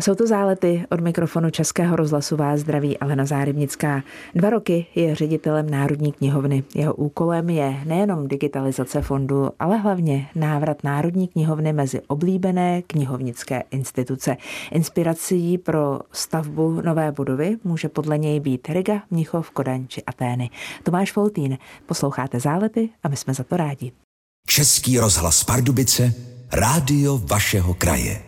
Jsou to zálety od mikrofonu Českého rozhlasu vás zdraví Alena Zárybnická. Dva roky je ředitelem Národní knihovny. Jeho úkolem je nejenom digitalizace fondu, ale hlavně návrat Národní knihovny mezi oblíbené knihovnické instituce. Inspirací pro stavbu nové budovy může podle něj být Riga, Mnichov, Kodaň či Atény. Tomáš Foltín, posloucháte zálety a my jsme za to rádi. Český rozhlas Pardubice, rádio vašeho kraje.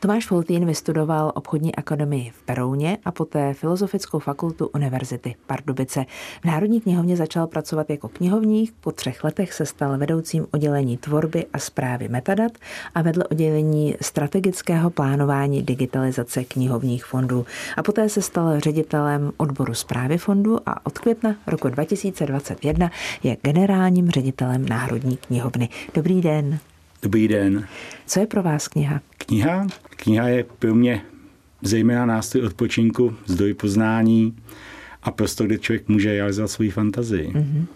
Tomáš Foltín vystudoval obchodní akademii v Perouně a poté Filozofickou fakultu Univerzity Pardubice. V Národní knihovně začal pracovat jako knihovník, po třech letech se stal vedoucím oddělení tvorby a zprávy metadat a vedl oddělení strategického plánování digitalizace knihovních fondů. A poté se stal ředitelem odboru zprávy fondu a od května roku 2021 je generálním ředitelem Národní knihovny. Dobrý den. Dobrý den. Co je pro vás kniha? Kniha? Kniha je pro mě zejména nástroj odpočinku, zdroj poznání a prostor, kde člověk může realizovat svou fantazii. Mm-hmm.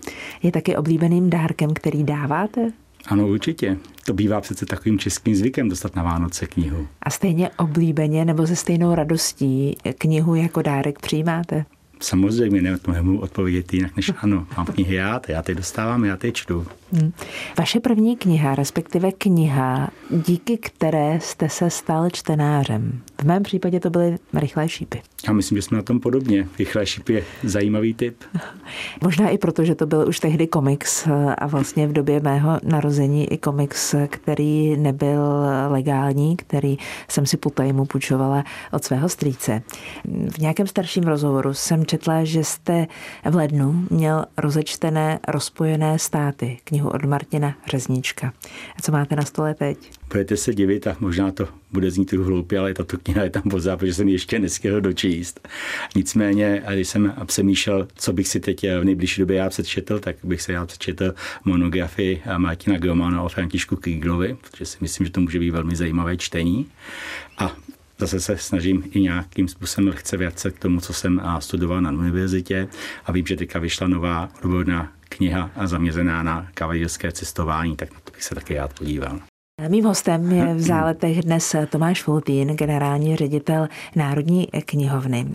Je taky oblíbeným dárkem, který dáváte? Ano, určitě. To bývá přece takovým českým zvykem dostat na Vánoce knihu. A stejně oblíbeně nebo se stejnou radostí knihu jako dárek přijímáte? Samozřejmě nemohu odpovědět jinak než ano. Mám knihy já, já ty dostávám, já ty čtu. Hmm. Vaše první kniha, respektive kniha, díky které jste se stal čtenářem. V mém případě to byly Rychlé šípy. Já myslím, že jsme na tom podobně. Rychlé šípy je zajímavý typ. Možná i proto, že to byl už tehdy komiks a vlastně v době mého narození i komiks, který nebyl legální, který jsem si po tajmu půjčovala od svého strýce. V nějakém starším rozhovoru jsem četla, že jste v lednu měl rozečtené rozpojené státy, knihu od Martina Řezníčka. A co máte na stole teď? Budete se divit a možná to bude znít trochu hloupě, ale tato kniha je tam pořád, protože jsem ještě nestihl dočíst. Nicméně, když jsem přemýšlel, co bych si teď v nejbližší době já přečetl, tak bych se já přečetl monografii Martina Gromana o Františku Kríglovi, protože si myslím, že to může být velmi zajímavé čtení. A zase se snažím i nějakým způsobem lehce vracet k tomu, co jsem studoval na univerzitě a vím, že teďka vyšla nová odborná kniha zaměřená na kavalírské cestování, tak na to bych se taky rád podíval. Mým hostem je v záletech dnes Tomáš Fultín, generální ředitel Národní knihovny.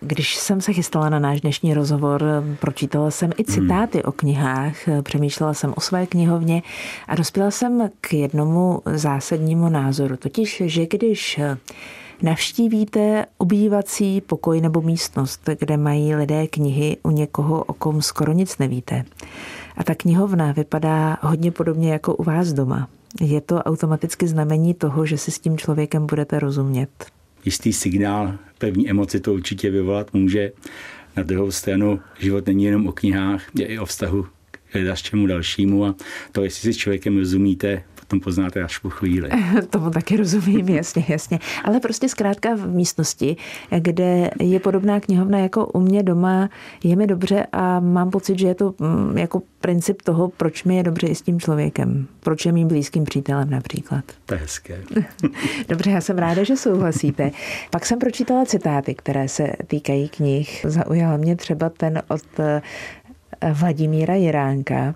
Když jsem se chystala na náš dnešní rozhovor, pročítala jsem i citáty o knihách, přemýšlela jsem o své knihovně a dospěla jsem k jednomu zásadnímu názoru, totiž, že když navštívíte obývací pokoj nebo místnost, kde mají lidé knihy u někoho, o kom skoro nic nevíte. A ta knihovna vypadá hodně podobně jako u vás doma. Je to automaticky znamení toho, že si s tím člověkem budete rozumět. Jistý signál, pevní emoci to určitě vyvolat může. Na druhou stranu život není jenom o knihách, je i o vztahu k čemu dalšímu a to, jestli si s člověkem rozumíte, potom poznáte až po chvíli. Tomu taky rozumím, jasně, jasně. Ale prostě zkrátka v místnosti, kde je podobná knihovna jako u mě doma, je mi dobře a mám pocit, že je to mm, jako princip toho, proč mi je dobře i s tím člověkem. Proč je mým blízkým přítelem například. To je hezké. Dobře, já jsem ráda, že souhlasíte. Pak jsem pročítala citáty, které se týkají knih. Zaujala mě třeba ten od eh, Vladimíra Jiránka,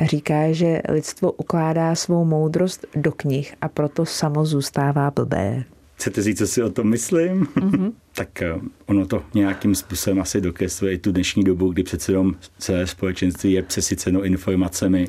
říká, že lidstvo ukládá svou moudrost do knih a proto samo zůstává blbé. Chcete říct, co si o tom myslím? Mm-hmm. tak eh, ono to nějakým způsobem asi dokresluje i tu dnešní dobu, kdy přece jenom celé společenství je přesyceno informacemi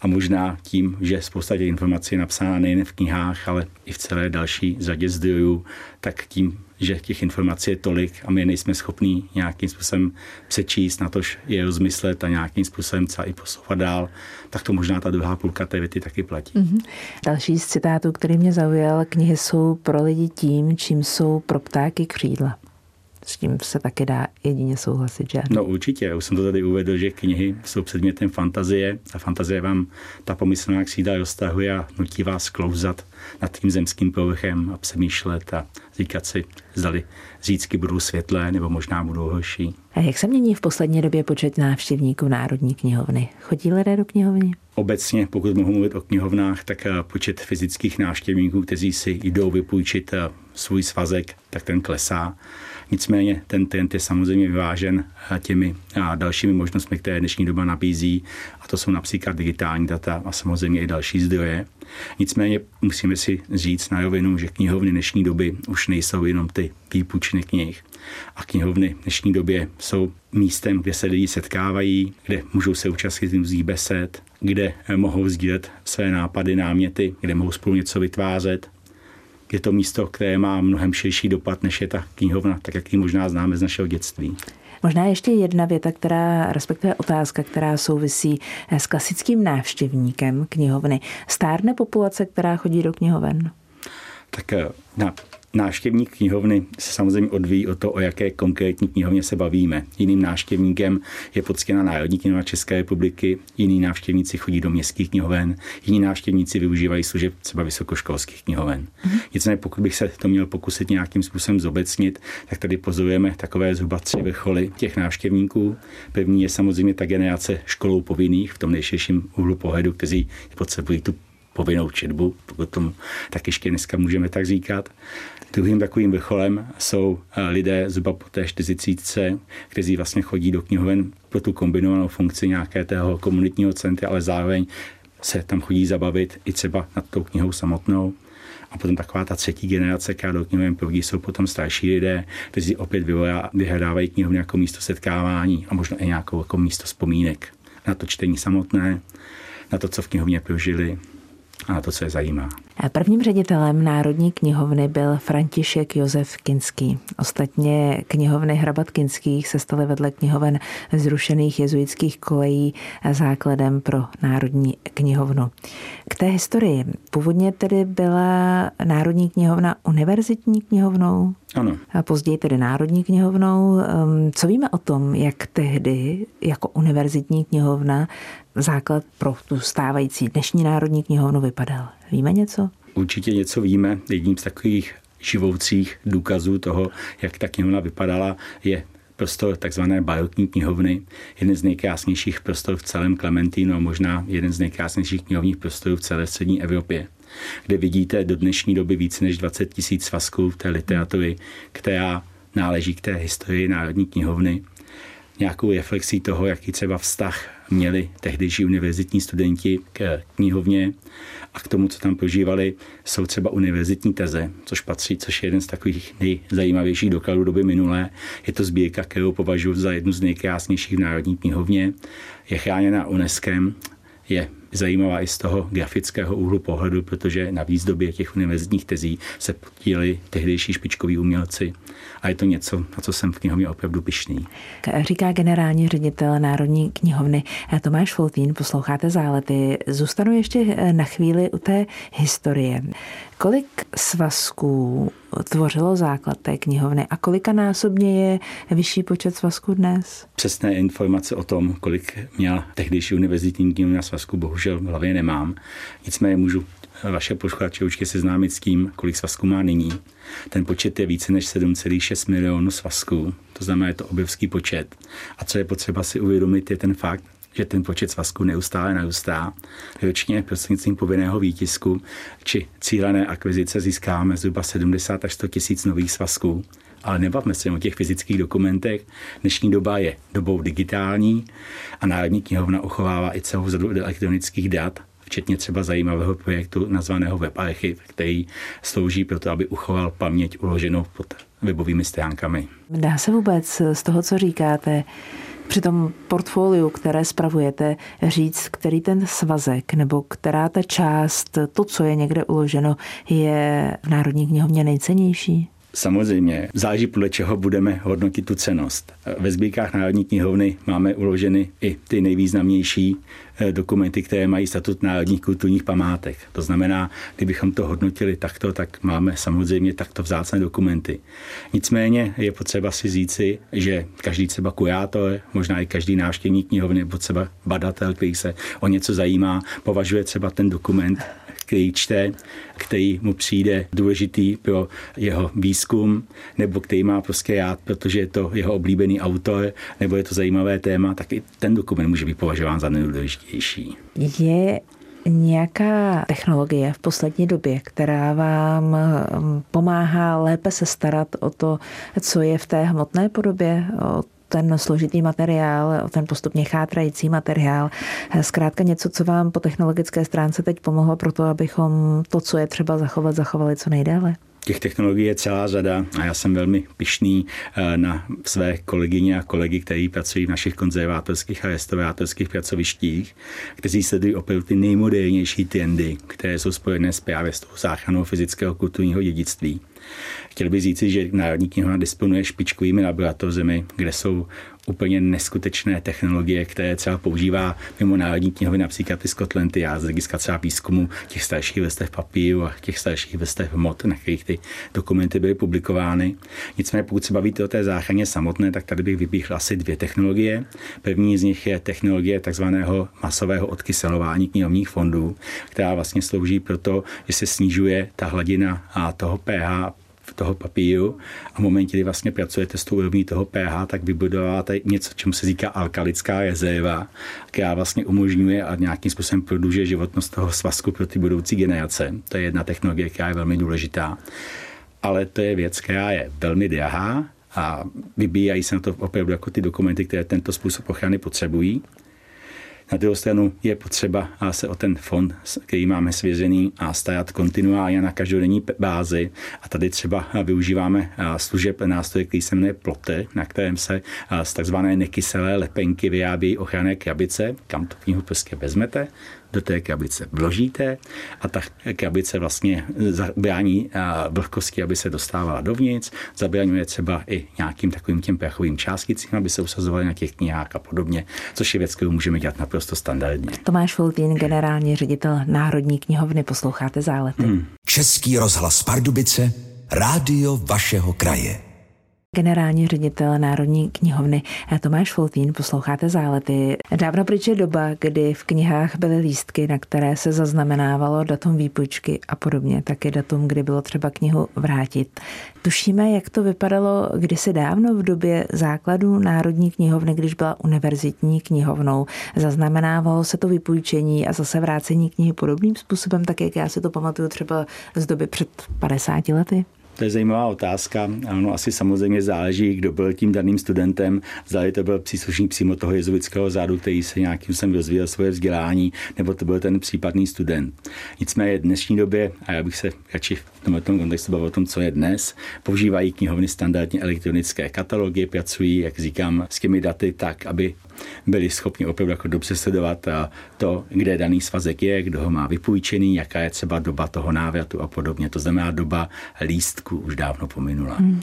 a možná tím, že spousta těch informací je napsána nejen v knihách, ale i v celé další řadě zdrojů, tak tím že těch informací je tolik a my nejsme schopní nějakým způsobem přečíst, na tož je rozmyslet a nějakým způsobem třeba i posouvat dál, tak to možná ta druhá půlka té věty taky platí. Mm-hmm. Další z citátů, který mě zaujal, knihy jsou pro lidi tím, čím jsou pro ptáky křídla. S tím se taky dá jedině souhlasit, že? No určitě, už jsem to tady uvedl, že knihy jsou předmětem fantazie a fantazie vám ta pomyslná křídla roztahuje a nutí vás klouzat nad tím zemským povrchem a přemýšlet a říkat si, zdali řícky budou světlé nebo možná budou horší. A jak se mění v poslední době počet návštěvníků Národní knihovny? Chodí lidé do knihovny? Obecně, pokud mohu mluvit o knihovnách, tak počet fyzických návštěvníků, kteří si jdou vypůjčit svůj svazek, tak ten klesá. Nicméně ten trend je samozřejmě vyvážen těmi dalšími možnostmi, které dnešní doba nabízí, a to jsou například digitální data a samozřejmě i další zdroje. Nicméně musíme si říct na rovinu, že knihovny dnešní doby už nejsou jenom ty výpučny knih. A knihovny v dnešní době jsou místem, kde se lidi setkávají, kde můžou se účastnit různých besed, kde mohou sdílet své nápady, náměty, kde mohou spolu něco vytvářet. Je to místo, které má mnohem širší dopad, než je ta knihovna, tak jak ji možná známe z našeho dětství. Možná ještě jedna věta, která, respektive otázka, která souvisí s klasickým návštěvníkem knihovny. Stárne populace, která chodí do knihoven? Tak eh, na návštěvník knihovny se samozřejmě odvíjí o to, o jaké konkrétní knihovně se bavíme. Jiným návštěvníkem je poctěna Národní knihovna České republiky, jiní návštěvníci chodí do městských knihoven, jiní návštěvníci využívají služeb třeba vysokoškolských knihoven. Mm-hmm. Nicméně pokud bych se to měl pokusit nějakým způsobem zobecnit, tak tady pozorujeme takové zhruba tři vrcholy těch návštěvníků. První je samozřejmě ta generace školou povinných v tom nejširším úhlu pohledu, kteří potřebují tu povinnou četbu, pokud tomu tak ještě dneska můžeme tak říkat. Druhým takovým vrcholem jsou eh, lidé zhruba po té čtyřicítce, kteří vlastně chodí do knihoven pro tu kombinovanou funkci nějaké tého komunitního centra, ale zároveň se tam chodí zabavit i třeba nad tou knihou samotnou. A potom taková ta třetí generace, která do knihoven proudí, jsou potom starší lidé, kteří opět vyhledávají knihovny jako místo setkávání a možná i nějakou jako místo vzpomínek na to čtení samotné, na to, co v knihovně prožili a to, co je zajímá. Prvním ředitelem Národní knihovny byl František Josef Kinský. Ostatně knihovny Hrabat Kinských se staly vedle knihoven zrušených jezuitských kolejí základem pro Národní knihovnu. K té historii. Původně tedy byla Národní knihovna univerzitní knihovnou? Ano. A později tedy Národní knihovnou. Ehm, co víme o tom, jak tehdy jako univerzitní knihovna základ pro tu stávající dnešní Národní knihovnu vypadal? Víme něco? Určitě něco víme. Jedním z takových živoucích důkazů toho, jak ta knihovna vypadala, je prostor takzvané barokní knihovny, jeden z nejkrásnějších prostor v celém Klementínu a možná jeden z nejkrásnějších knihovních prostorů v celé střední Evropě, kde vidíte do dnešní doby více než 20 tisíc svazků té literatury, která náleží k té historii Národní knihovny nějakou reflexí toho, jaký třeba vztah měli tehdejší univerzitní studenti k knihovně a k tomu, co tam prožívali, jsou třeba univerzitní teze, což patří, což je jeden z takových nejzajímavějších dokladů doby minulé. Je to sbírka, kterou považuji za jednu z nejkrásnějších v Národní knihovně. Je chráněna UNESCO, je zajímavá i z toho grafického úhlu pohledu, protože na výzdobě těch univerzitních tezí se podíleli tehdejší špičkoví umělci. A je to něco, na co jsem v knihovně opravdu pišný. Říká generální ředitel Národní knihovny Tomáš Foltín, posloucháte zálety. Zůstanu ještě na chvíli u té historie. Kolik svazků tvořilo základ té knihovny a kolika násobně je vyšší počet svazků dnes? Přesné informace o tom, kolik měla tehdejší univerzitní knihovna svazků, bohužel v hlavě nemám. Nicméně můžu vaše posluchače určitě seznámit s tím, kolik svazků má nyní. Ten počet je více než 7,6 milionů svazků, to znamená, je to obrovský počet. A co je potřeba si uvědomit, je ten fakt, že ten počet svazků neustále narůstá. Ročně prostřednictvím povinného výtisku či cílené akvizice získáme zhruba 70 až 100 tisíc nových svazků. Ale nebavme se o těch fyzických dokumentech. Dnešní doba je dobou digitální a Národní knihovna uchovává i celou řadu elektronických dat, včetně třeba zajímavého projektu nazvaného WebArchiv, který slouží pro to, aby uchoval paměť uloženou pod webovými stránkami. Dá se vůbec z toho, co říkáte, při tom portfoliu, které spravujete, říct, který ten svazek nebo která ta část, to, co je někde uloženo, je v Národní knihovně nejcennější? Samozřejmě, záleží podle čeho budeme hodnotit tu cenost. Ve sbírkách Národní knihovny máme uloženy i ty nejvýznamnější eh, dokumenty, které mají statut národních kulturních památek. To znamená, kdybychom to hodnotili takto, tak máme samozřejmě takto vzácné dokumenty. Nicméně je potřeba si říci, že každý třeba kurátor, možná i každý návštěvník knihovny, nebo třeba badatel, který se o něco zajímá, považuje třeba ten dokument který čte, který mu přijde důležitý pro jeho výzkum, nebo který má prostě rád, protože je to jeho oblíbený autor, nebo je to zajímavé téma, tak i ten dokument může být považován za nejdůležitější. Je nějaká technologie v poslední době, která vám um, pomáhá lépe se starat o to, co je v té hmotné podobě, o ten složitý materiál, o ten postupně chátrající materiál. Zkrátka něco, co vám po technologické stránce teď pomohlo pro to, abychom to, co je třeba zachovat, zachovali co nejdéle? Těch technologií je celá řada a já jsem velmi pišný eh, na své kolegyně a kolegy, kteří pracují v našich konzervátorských a restaurátorských pracovištích, kteří sledují opravdu ty nejmodernější trendy, které jsou spojené s právě s tou záchranou fyzického kulturního dědictví. Chtěl bych říci, že Národní knihovna disponuje špičkovými laboratořemi, kde jsou úplně neskutečné technologie, které třeba používá mimo národní knihovny, například ty Scotland já z hlediska třeba výzkumu těch starších vrstev papíru a těch starších vrstev mod, na kterých ty dokumenty byly publikovány. Nicméně, pokud se bavíte o té záchraně samotné, tak tady bych vypíchl asi dvě technologie. První z nich je technologie takzvaného masového odkyselování knihovních fondů, která vlastně slouží proto, že se snižuje ta hladina a toho pH toho papíru a v momentě, kdy vlastně pracujete s tou úrovní toho pH, tak vybudováte něco, čemu se říká alkalická rezerva, která vlastně umožňuje a nějakým způsobem prodlužuje životnost toho svazku pro ty budoucí generace. To je jedna technologie, která je velmi důležitá. Ale to je věc, která je velmi drahá a vybíjají se na to opravdu jako ty dokumenty, které tento způsob ochrany potřebují. Na druhou stranu je potřeba se o ten fond, který máme svěřený, a starat kontinuálně na každodenní bázi. A tady třeba využíváme služeb nástroje, který se jmenuje Plotter, na kterém se z takzvané nekyselé lepenky vyrábí ochranné krabice, kam tu knihu prostě vezmete, do té krabice vložíte a ta krabice vlastně zabrání vlhkosti, aby se dostávala dovnitř, zabraňuje třeba i nějakým takovým těm prachovým částicím, aby se usazovaly na těch knihách a podobně, což je věc, kterou můžeme dělat naprosto standardně. Tomáš Fultín, generální ředitel Národní knihovny, posloucháte zálety. Hmm. Český rozhlas Pardubice, rádio vašeho kraje generální ředitel Národní knihovny Tomáš Foltín. Posloucháte zálety. Dávno pryč je doba, kdy v knihách byly lístky, na které se zaznamenávalo datum výpůjčky a podobně, taky datum, kdy bylo třeba knihu vrátit. Tušíme, jak to vypadalo kdysi dávno v době základů Národní knihovny, když byla univerzitní knihovnou. Zaznamenávalo se to vypůjčení a zase vrácení knihy podobným způsobem, tak jak já si to pamatuju třeba z doby před 50 lety? To je zajímavá otázka. Ano, asi samozřejmě záleží, kdo byl tím daným studentem. Zda to byl příslušník přímo toho jezuitského zádu, který se nějakým sem rozvíjel svoje vzdělání, nebo to byl ten případný student. Nicméně v dnešní době, a já bych se radši v tomto kontextu bavil o tom, co je dnes, používají knihovny standardně elektronické katalogy, pracují, jak říkám, s těmi daty tak, aby byli schopni opravdu jako dobře sledovat to, kde daný svazek je, kdo ho má vypůjčený, jaká je třeba doba toho návratu a podobně. To znamená, doba lístku už dávno pominula. Hmm.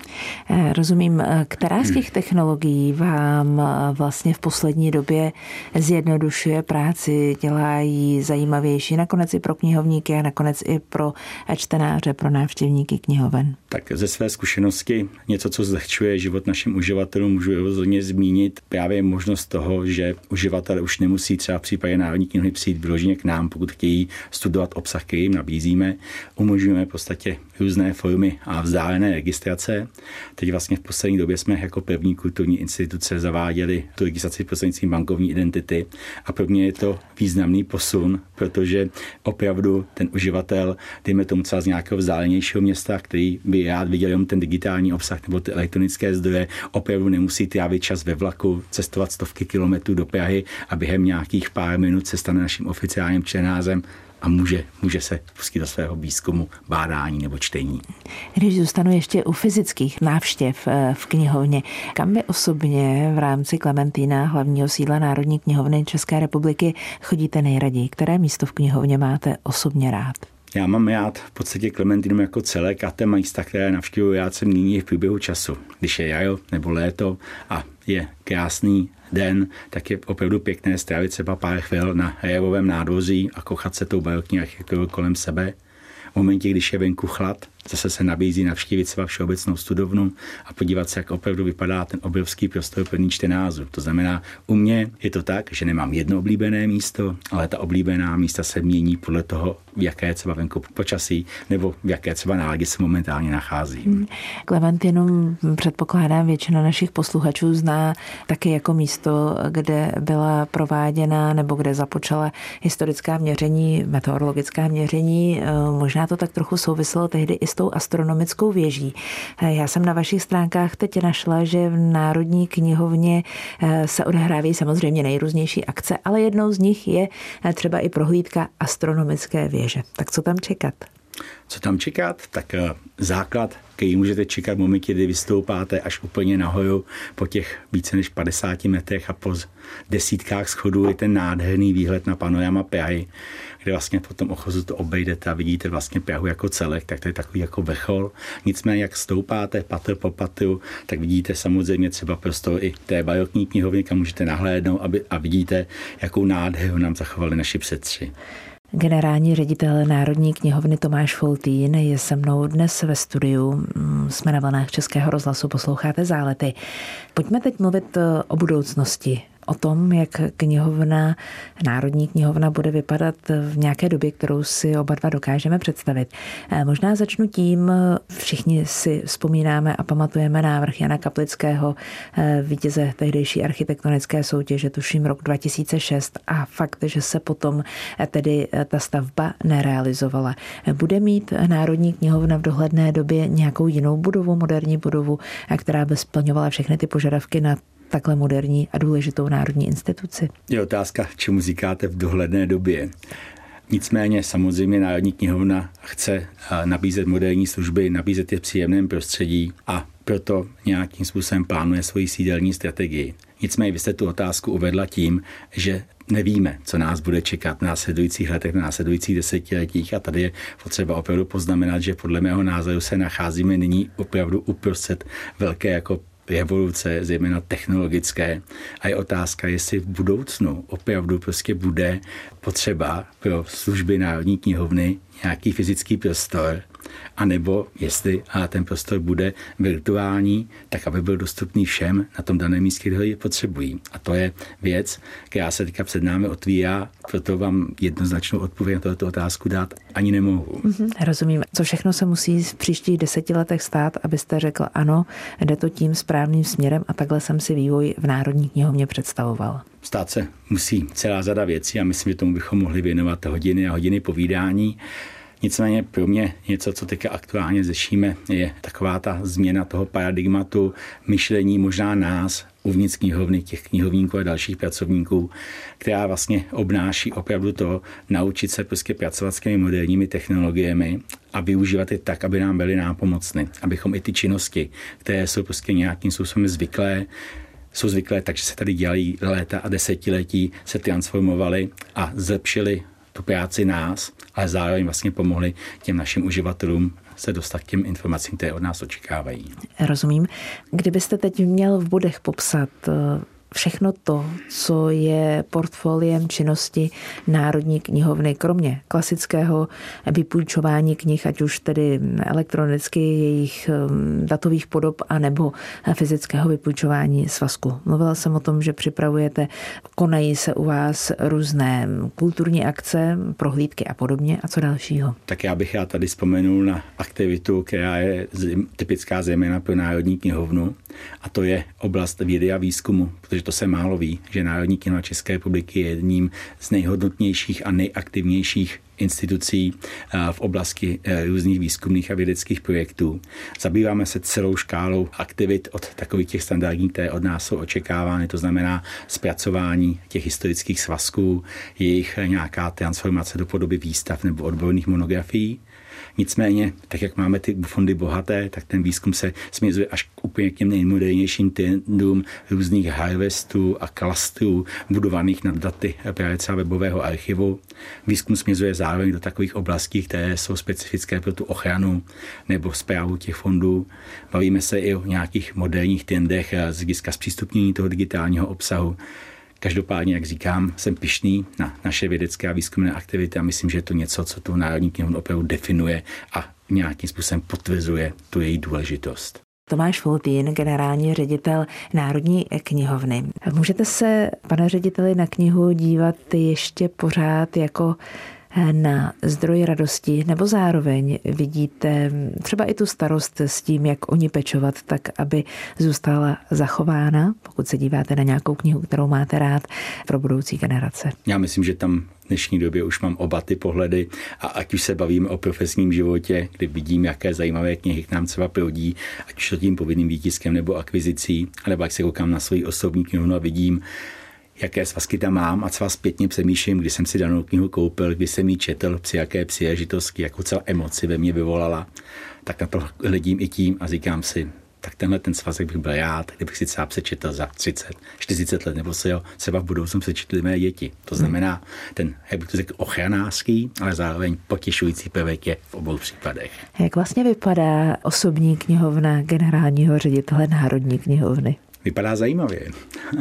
Eh, rozumím. Eh, která z těch technologií vám eh, vlastně v poslední době zjednodušuje práci, dělá ji zajímavější nakonec i pro knihovníky a nakonec i pro čtenáře, pro návštěvníky knihoven? Tak ze své zkušenosti něco, co zlehčuje život našim uživatelům, můžu rozhodně zmínit právě možnost toho, toho, že uživatel už nemusí třeba v případě Národní knihy přijít vyloženě k nám, pokud chtějí studovat obsah, který jim nabízíme. Umožňujeme v podstatě různé formy a vzdálené registrace. Teď vlastně v poslední době jsme jako první kulturní instituce zaváděli tu registraci prostřednictvím bankovní identity a pro mě je to významný posun, protože opravdu ten uživatel, dejme tomu třeba z nějakého vzdálenějšího města, který by rád viděl jenom ten digitální obsah nebo ty elektronické zdroje, opravdu nemusí trávit čas ve vlaku, cestovat stovky kilometrů do Prahy a během nějakých pár minut se stane naším oficiálním čtenářem a může, může se pustit do svého výzkumu, bádání nebo čtení. Když zůstanu ještě u fyzických návštěv eh, v knihovně, kam vy osobně v rámci Klementína, hlavního sídla Národní knihovny České republiky, chodíte nejraději? Které místo v knihovně máte osobně rád? Já mám rád v podstatě Klementinum jako celek a té místa, které navštěvuji, já jsem nyní v průběhu času. Když je jaro nebo léto a je krásný den, tak je opravdu pěkné strávit třeba pár chvil na Rejevovém nádvoří a kochat se tou barokní architekturou kolem sebe. V momentě, když je venku chlad, zase se nabízí navštívit třeba všeobecnou studovnu a podívat se, jak opravdu vypadá ten obrovský prostor plný čtenářů. To znamená, u mě je to tak, že nemám jedno oblíbené místo, ale ta oblíbená místa se mění podle toho, v jaké třeba venku počasí nebo v jaké třeba náladě se momentálně nachází. Hmm. Klementinu předpokládám většina našich posluchačů zná taky jako místo, kde byla prováděna nebo kde započala historická měření, meteorologická měření. Eh, možná to tak trochu souviselo tehdy i s tou astronomickou věží. Eh, já jsem na vašich stránkách teď našla, že v Národní knihovně eh, se odehrávají samozřejmě nejrůznější akce, ale jednou z nich je třeba i prohlídka astronomické věže. Tak co tam čekat? Co tam čekat? Tak eh, základ, který můžete čekat v momentě, kdy vystoupáte až úplně nahoru po těch více než 50 metrech a po desítkách schodů je ten nádherný výhled na panorama Prahy, kde vlastně po tom ochozu to obejdete a vidíte vlastně Prahu jako celek, tak to je takový jako vrchol. Nicméně, jak stoupáte patr po patru, tak vidíte samozřejmě třeba prostor i té barokní knihovny, kam můžete nahlédnout a vidíte, jakou nádheru nám zachovali naši předři. Generální ředitel Národní knihovny Tomáš Foltín je se mnou dnes ve studiu. Jsme na vlnách Českého rozhlasu, posloucháte zálety. Pojďme teď mluvit o budoucnosti o tom, jak knihovna, Národní knihovna bude vypadat v nějaké době, kterou si oba dva dokážeme představit. Eh, možná začnu tím, všichni si vzpomínáme a pamatujeme návrh Jana Kaplického, eh, vítěze tehdejší architektonické soutěže, tuším rok 2006 a fakt, že se potom eh, tedy ta stavba nerealizovala. Bude mít Národní knihovna v dohledné době nějakou jinou budovu, moderní budovu, která by splňovala všechny ty požadavky na takhle moderní a důležitou národní instituci. Je otázka, čemu říkáte v dohledné době. Nicméně samozřejmě Národní knihovna chce eh, nabízet moderní služby, nabízet je v příjemném prostředí a proto nějakým způsobem plánuje svoji sídelní strategii. Nicméně vy jste tu otázku uvedla tím, že nevíme, co nás bude čekat v následujících letech, v následujících desetiletích a tady je potřeba opravdu poznamenat, že podle mého názoru se nacházíme nyní opravdu uprostřed velké jako revoluce, zejména technologické. A je otázka, jestli v budoucnu opravdu prostě bude potřeba pro služby Národní knihovny nějaký fyzický prostor, anebo jestli a ten prostor bude virtuální, tak aby byl dostupný všem na tom daném místě, kde ho je potřebují. A to je věc, která se teďka před námi otvírá, proto vám jednoznačnou odpověď na tuto otázku dát ani nemohu. Mm-hmm, rozumím. Co všechno se musí v příštích deseti letech stát, abyste řekl ano, jde to tím správným směrem a takhle jsem si vývoj v Národní knihovně představoval. Stát se musí celá zada věcí a myslím, že tomu bychom mohli věnovat hodiny a hodiny povídání. Nicméně pro mě něco, co teďka aktuálně řešíme, je taková ta změna toho paradigmatu myšlení možná nás, uvnitř knihovny, těch knihovníků a dalších pracovníků, která vlastně obnáší opravdu to naučit se prostě pracovat s těmi moderními technologiemi a využívat je tak, aby nám byly nápomocny, abychom i ty činnosti, které jsou prostě nějakým způsobem zvyklé, jsou zvyklé, takže se tady dělají léta a desetiletí, se transformovali a zlepšili tu práci nás, ale zároveň vlastně pomohli těm našim uživatelům se dostat k těm informacím, které od nás očekávají. Rozumím. Kdybyste teď měl v bodech popsat všechno to, co je portfoliem činnosti Národní knihovny, kromě klasického vypůjčování knih, ať už tedy elektronicky jejich um, datových podob, anebo fyzického vypůjčování svazku. Mluvila jsem o tom, že připravujete, konají se u vás různé kulturní akce, prohlídky a podobně. A co dalšího? Tak já bych já tady vzpomenul na aktivitu, která je typická zejména pro Národní knihovnu, a to je oblast vědy a výzkumu, protože to se málo ví, že Národní kino České republiky je jedním z nejhodnotnějších a nejaktivnějších institucí eh, v oblasti eh, různých výzkumných a vědeckých projektů. Zabýváme se celou škálou aktivit od takových těch standardních, které od nás jsou očekávány, to znamená zpracování těch historických svazků, jejich nějaká transformace do podoby výstav nebo odborných monografií. Nicméně, tak jak máme ty fondy bohaté, tak ten výzkum se směřuje až úplně k těm nejmodernějším trendům různých harvestů a klastrů budovaných nad daty právě třeba webového archivu. Výzkum směřuje zároveň do takových oblastí, které jsou specifické pro tu ochranu nebo zprávu těch fondů. Bavíme se i o nějakých moderních trendech z hlediska zpřístupnění toho digitálního obsahu. Každopádně, jak říkám, jsem pišný na naše vědecké a výzkumné aktivity a myslím, že je to něco, co tu Národní knihovnu opravdu definuje a nějakým způsobem potvrzuje tu její důležitost. Tomáš Fultín, generální ředitel Národní knihovny. Můžete se, pane řediteli, na knihu dívat ještě pořád jako na zdroj radosti, nebo zároveň vidíte třeba i tu starost s tím, jak oni pečovat, tak aby zůstala zachována, pokud se díváte na nějakou knihu, kterou máte rád pro budoucí generace? Já myslím, že tam v dnešní době už mám oba ty pohledy a ať už se bavíme o profesním životě, kdy vidím, jaké zajímavé knihy k nám třeba proudí, ať už to tím povinným výtiskem nebo akvizicí, nebo ať se koukám na svoji osobní knihu a vidím, jaké svazky tam mám a třeba zpětně přemýšlím, kdy jsem si danou knihu koupil, kdy jsem ji četl, při jaké příležitosti, jakou celá emoci ve mně vyvolala, tak na to hledím i tím a říkám si, tak tenhle ten svazek bych byl já, kdybych si třeba přečetl za 30, 40 let, nebo se jo, třeba v budoucnu přečetli mé děti. To znamená, ten, jak bych to řekl, ochranářský, ale zároveň potěšující prvek je v obou případech. Jak vlastně vypadá osobní knihovna generálního ředitele Národní knihovny? Vypadá zajímavě.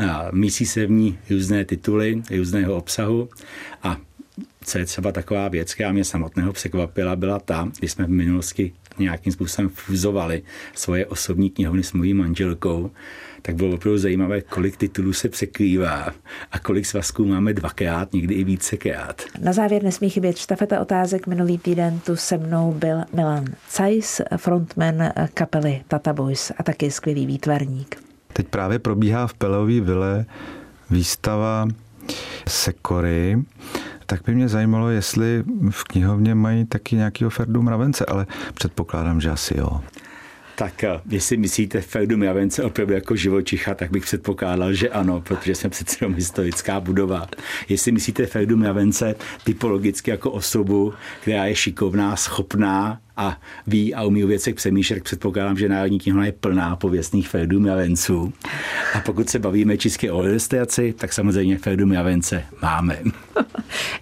A mísí se v ní různé tituly, různého obsahu a co je třeba taková věc, která mě samotného překvapila, byla ta, když jsme v minulosti nějakým způsobem fuzovali svoje osobní knihovny s mojí manželkou, tak bylo opravdu zajímavé, kolik titulů se překrývá a kolik svazků máme dvakrát, někdy i vícekrát. Na závěr nesmí chybět štafeta otázek. Minulý týden tu se mnou byl Milan Cajs, frontman kapely Tata Boys a taky skvělý výtvarník. Teď právě probíhá v Peleový vile výstava Sekory, tak by mě zajímalo, jestli v knihovně mají taky nějaký Ferdu mravence, ale předpokládám, že asi jo. Tak eh, jestli myslíte Ferdu Mravence opravdu jako živočicha, tak bych předpokládal, že ano, protože jsme přece jenom historická budova. Jestli myslíte Ferdu Mravence typologicky jako osobu, která je šikovná, schopná a ví a umí o věcech přemýšlet, předpokládám, že Národní knihovna je plná pověstných Ferdů Mravenců. A pokud se bavíme čistě o ilustraci, tak samozřejmě Ferdu Mravence máme.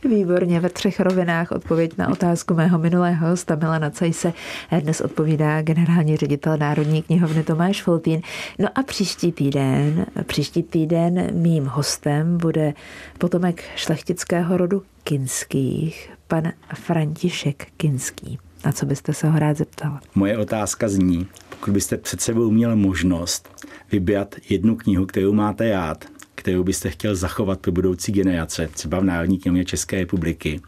Výborně, ve třech rovinách odpověď na otázku mého minulého hosta Milana Cajse. Dnes odpovídá generální ředitel Národní knihovny Tomáš Foltín. No a příští týden, příští týden mým hostem bude potomek šlechtického rodu Kinských, pan František Kinský. Na co byste se ho rád zeptal? Moje otázka zní, pokud byste před sebou měl možnost vybrat jednu knihu, kterou máte rád, kterou byste chtěl zachovat pro budoucí generace, třeba v Národní knihovně České republiky,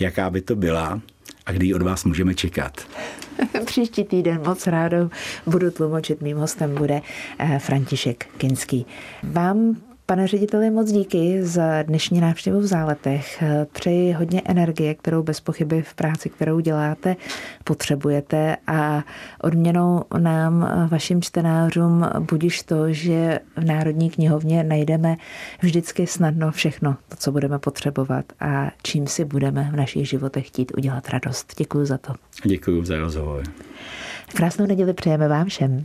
jaká by to byla a kdy od vás můžeme čekat? Příští týden moc rádo budu tlumočit. Mým hostem bude eh, František Kinský. Vám Pane řediteli, moc díky za dnešní návštěvu v Záletech. Přeji hodně energie, kterou bez pochyby v práci, kterou děláte, potřebujete a odměnou nám, vašim čtenářům, budiš to, že v Národní knihovně najdeme vždycky snadno všechno, to, co budeme potřebovat a čím si budeme v našich životech chtít udělat radost. Děkuji za to. Děkuji za rozhovor. Krásnou neděli přejeme vám všem.